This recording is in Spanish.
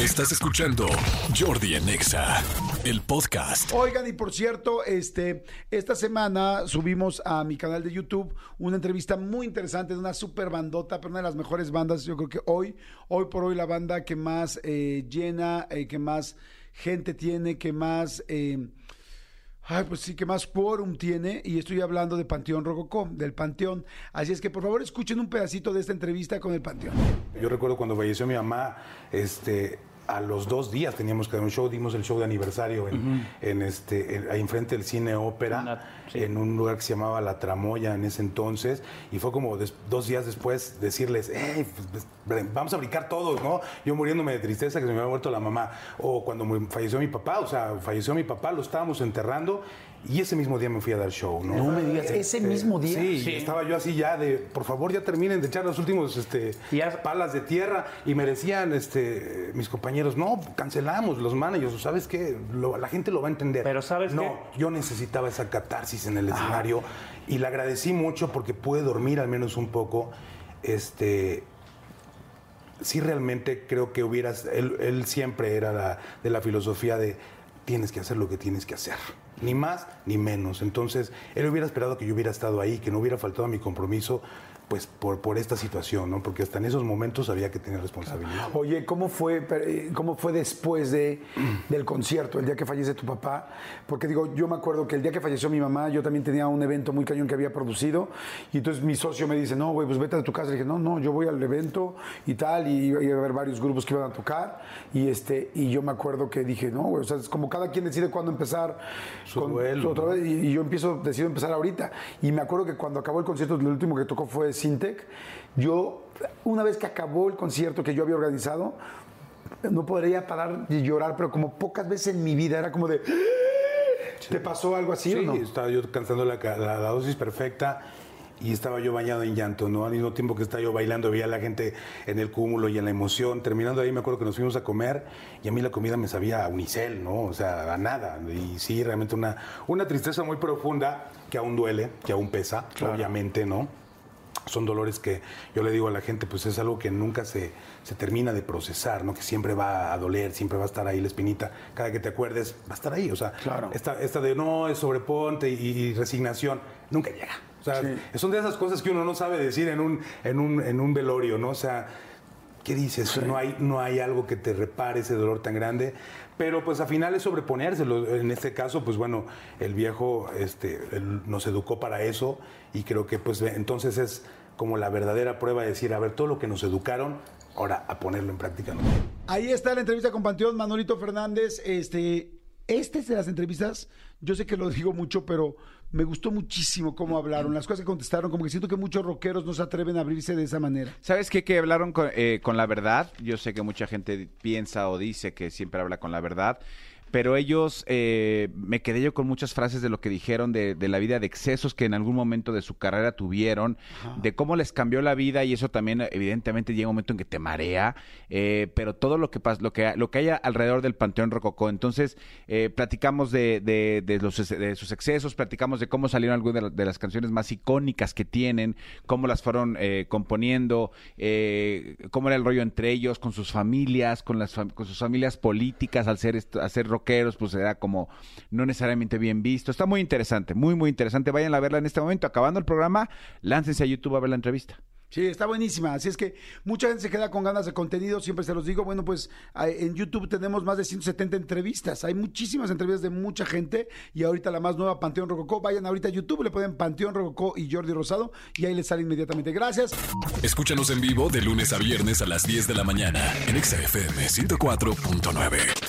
Estás escuchando Jordi en Exa, el podcast. Oigan, y por cierto, este, esta semana subimos a mi canal de YouTube una entrevista muy interesante de una super bandota, pero una de las mejores bandas, yo creo que hoy, hoy por hoy la banda que más eh, llena, eh, que más gente tiene, que más... eh, Ay, pues sí, que más quórum tiene, y estoy hablando de Panteón Rococó, del Panteón. Así es que por favor escuchen un pedacito de esta entrevista con el Panteón. Yo recuerdo cuando falleció mi mamá, este, a los dos días teníamos que dar un show, dimos el show de aniversario en, en este, en- ahí enfrente del cine ópera, Una- sí. en un lugar que se llamaba La Tramoya en ese entonces, y fue como des- dos días después decirles, "Ey, pues, pues, vamos a brincar todos, ¿no? Yo muriéndome de tristeza que se me había muerto la mamá, o cuando falleció mi papá, o sea, falleció mi papá, lo estábamos enterrando, y ese mismo día me fui a dar show, ¿no? No me digas, ¿ese mismo día? Sí, Sí. estaba yo así ya de, por favor, ya terminen de echar los últimos este, palas de tierra y me decían este, mis compañeros, no, cancelamos los managers, ¿sabes qué? Lo- la gente lo va a entender. Pero ¿sabes No, qué? yo necesitaba esa catarsis en el escenario y le agradecí mucho porque pude dormir al menos un poco. Este, sí realmente creo que hubieras, él, él siempre era la- de la filosofía de tienes que hacer lo que tienes que hacer, ni más ni menos. Entonces, él hubiera esperado que yo hubiera estado ahí, que no hubiera faltado a mi compromiso, pues por, por esta situación, ¿no? Porque hasta en esos momentos había que tener responsabilidad. Oye, ¿cómo fue, eh, cómo fue después de, del concierto, el día que fallece tu papá? Porque digo, yo me acuerdo que el día que falleció mi mamá, yo también tenía un evento muy cañón que había producido, y entonces mi socio me dice, no, güey, pues vete a tu casa. Le dije, no, no, yo voy al evento y tal, y iba a haber varios grupos que iban a tocar, y este, y yo me acuerdo que dije, no, güey, o sea, es como cada quien decide cuándo empezar Su duelo, otra vez, y, y yo empiezo, decido empezar ahorita. Y me acuerdo que cuando acabó el concierto, lo último que tocó fue Sintec. Yo, una vez que acabó el concierto que yo había organizado, no podría parar de llorar, pero como pocas veces en mi vida era como de. ¿Te pasó algo así Sí, o no? estaba yo cansando la, la- la dosis perfecta y estaba yo bañado en llanto, ¿no? Al mismo tiempo que estaba yo bailando, veía a la gente en el cúmulo y en la emoción. Terminando ahí, me acuerdo que nos fuimos a comer y a mí la comida me sabía a unicel, ¿no? O sea, a nada. Y sí, realmente una, una tristeza muy profunda que aún duele, que aún pesa, obviamente, ¿no? son dolores que yo le digo a la gente, pues es algo que nunca se, se termina de procesar, ¿no? Que siempre va a doler, siempre va a estar ahí la espinita. Cada que te acuerdes, va a estar ahí. O sea, Claro. esta, esta de no, es sobreponte y, y resignación, nunca llega. O sea, son de esas cosas que uno no sabe decir en un, en un, en un velorio, ¿no? O sea, ¿qué dices? No, hay, no hay algo que te repare ese dolor tan grande. Pero pues al final es sobreponérselo. En este caso, pues bueno, el viejo este, él nos educó para eso y creo que pues entonces es como la verdadera prueba de decir, a ver, todo lo que nos educaron, ahora a ponerlo en práctica. ¿no? Ahí está la entrevista con Panteón, Manolito Fernández. Este, este es de las entrevistas, yo sé que lo digo mucho, pero me gustó muchísimo cómo hablaron, las cosas que contestaron, como que siento que muchos rockeros no se atreven a abrirse de esa manera. ¿Sabes qué? Que hablaron con, eh, con la verdad. Yo sé que mucha gente piensa o dice que siempre habla con la verdad. Pero ellos, eh, me quedé yo con muchas frases de lo que dijeron de, de la vida de excesos que en algún momento de su carrera tuvieron, de cómo les cambió la vida y eso también evidentemente llega un momento en que te marea, eh, pero todo lo que pasa, lo que, lo que haya alrededor del Panteón Rococó. Entonces, eh, platicamos de, de, de los, de sus excesos, platicamos de cómo salieron algunas de, la- de las canciones más icónicas que tienen, cómo las fueron eh, componiendo, eh, cómo era el rollo entre ellos, con sus familias, con, las con sus familias políticas, al ser, al ser rockeros, pues era como no necesariamente bien visto. Está muy interesante, muy, muy interesante. Vayan a verla en este momento. Acabando el programa, láncense a YouTube a ver la entrevista. Sí, está buenísima. Así es que mucha gente se queda con ganas de contenido, siempre se los digo. Bueno, pues en YouTube tenemos más de 170 entrevistas. Hay muchísimas entrevistas de mucha gente y ahorita la más nueva, Panteón Rococó. Vayan ahorita a YouTube, le ponen Panteón Rococó y Jordi Rosado y ahí les sale inmediatamente. Gracias. Escúchanos en vivo de lunes a viernes a las 10 de la mañana en Exa FM 104.9.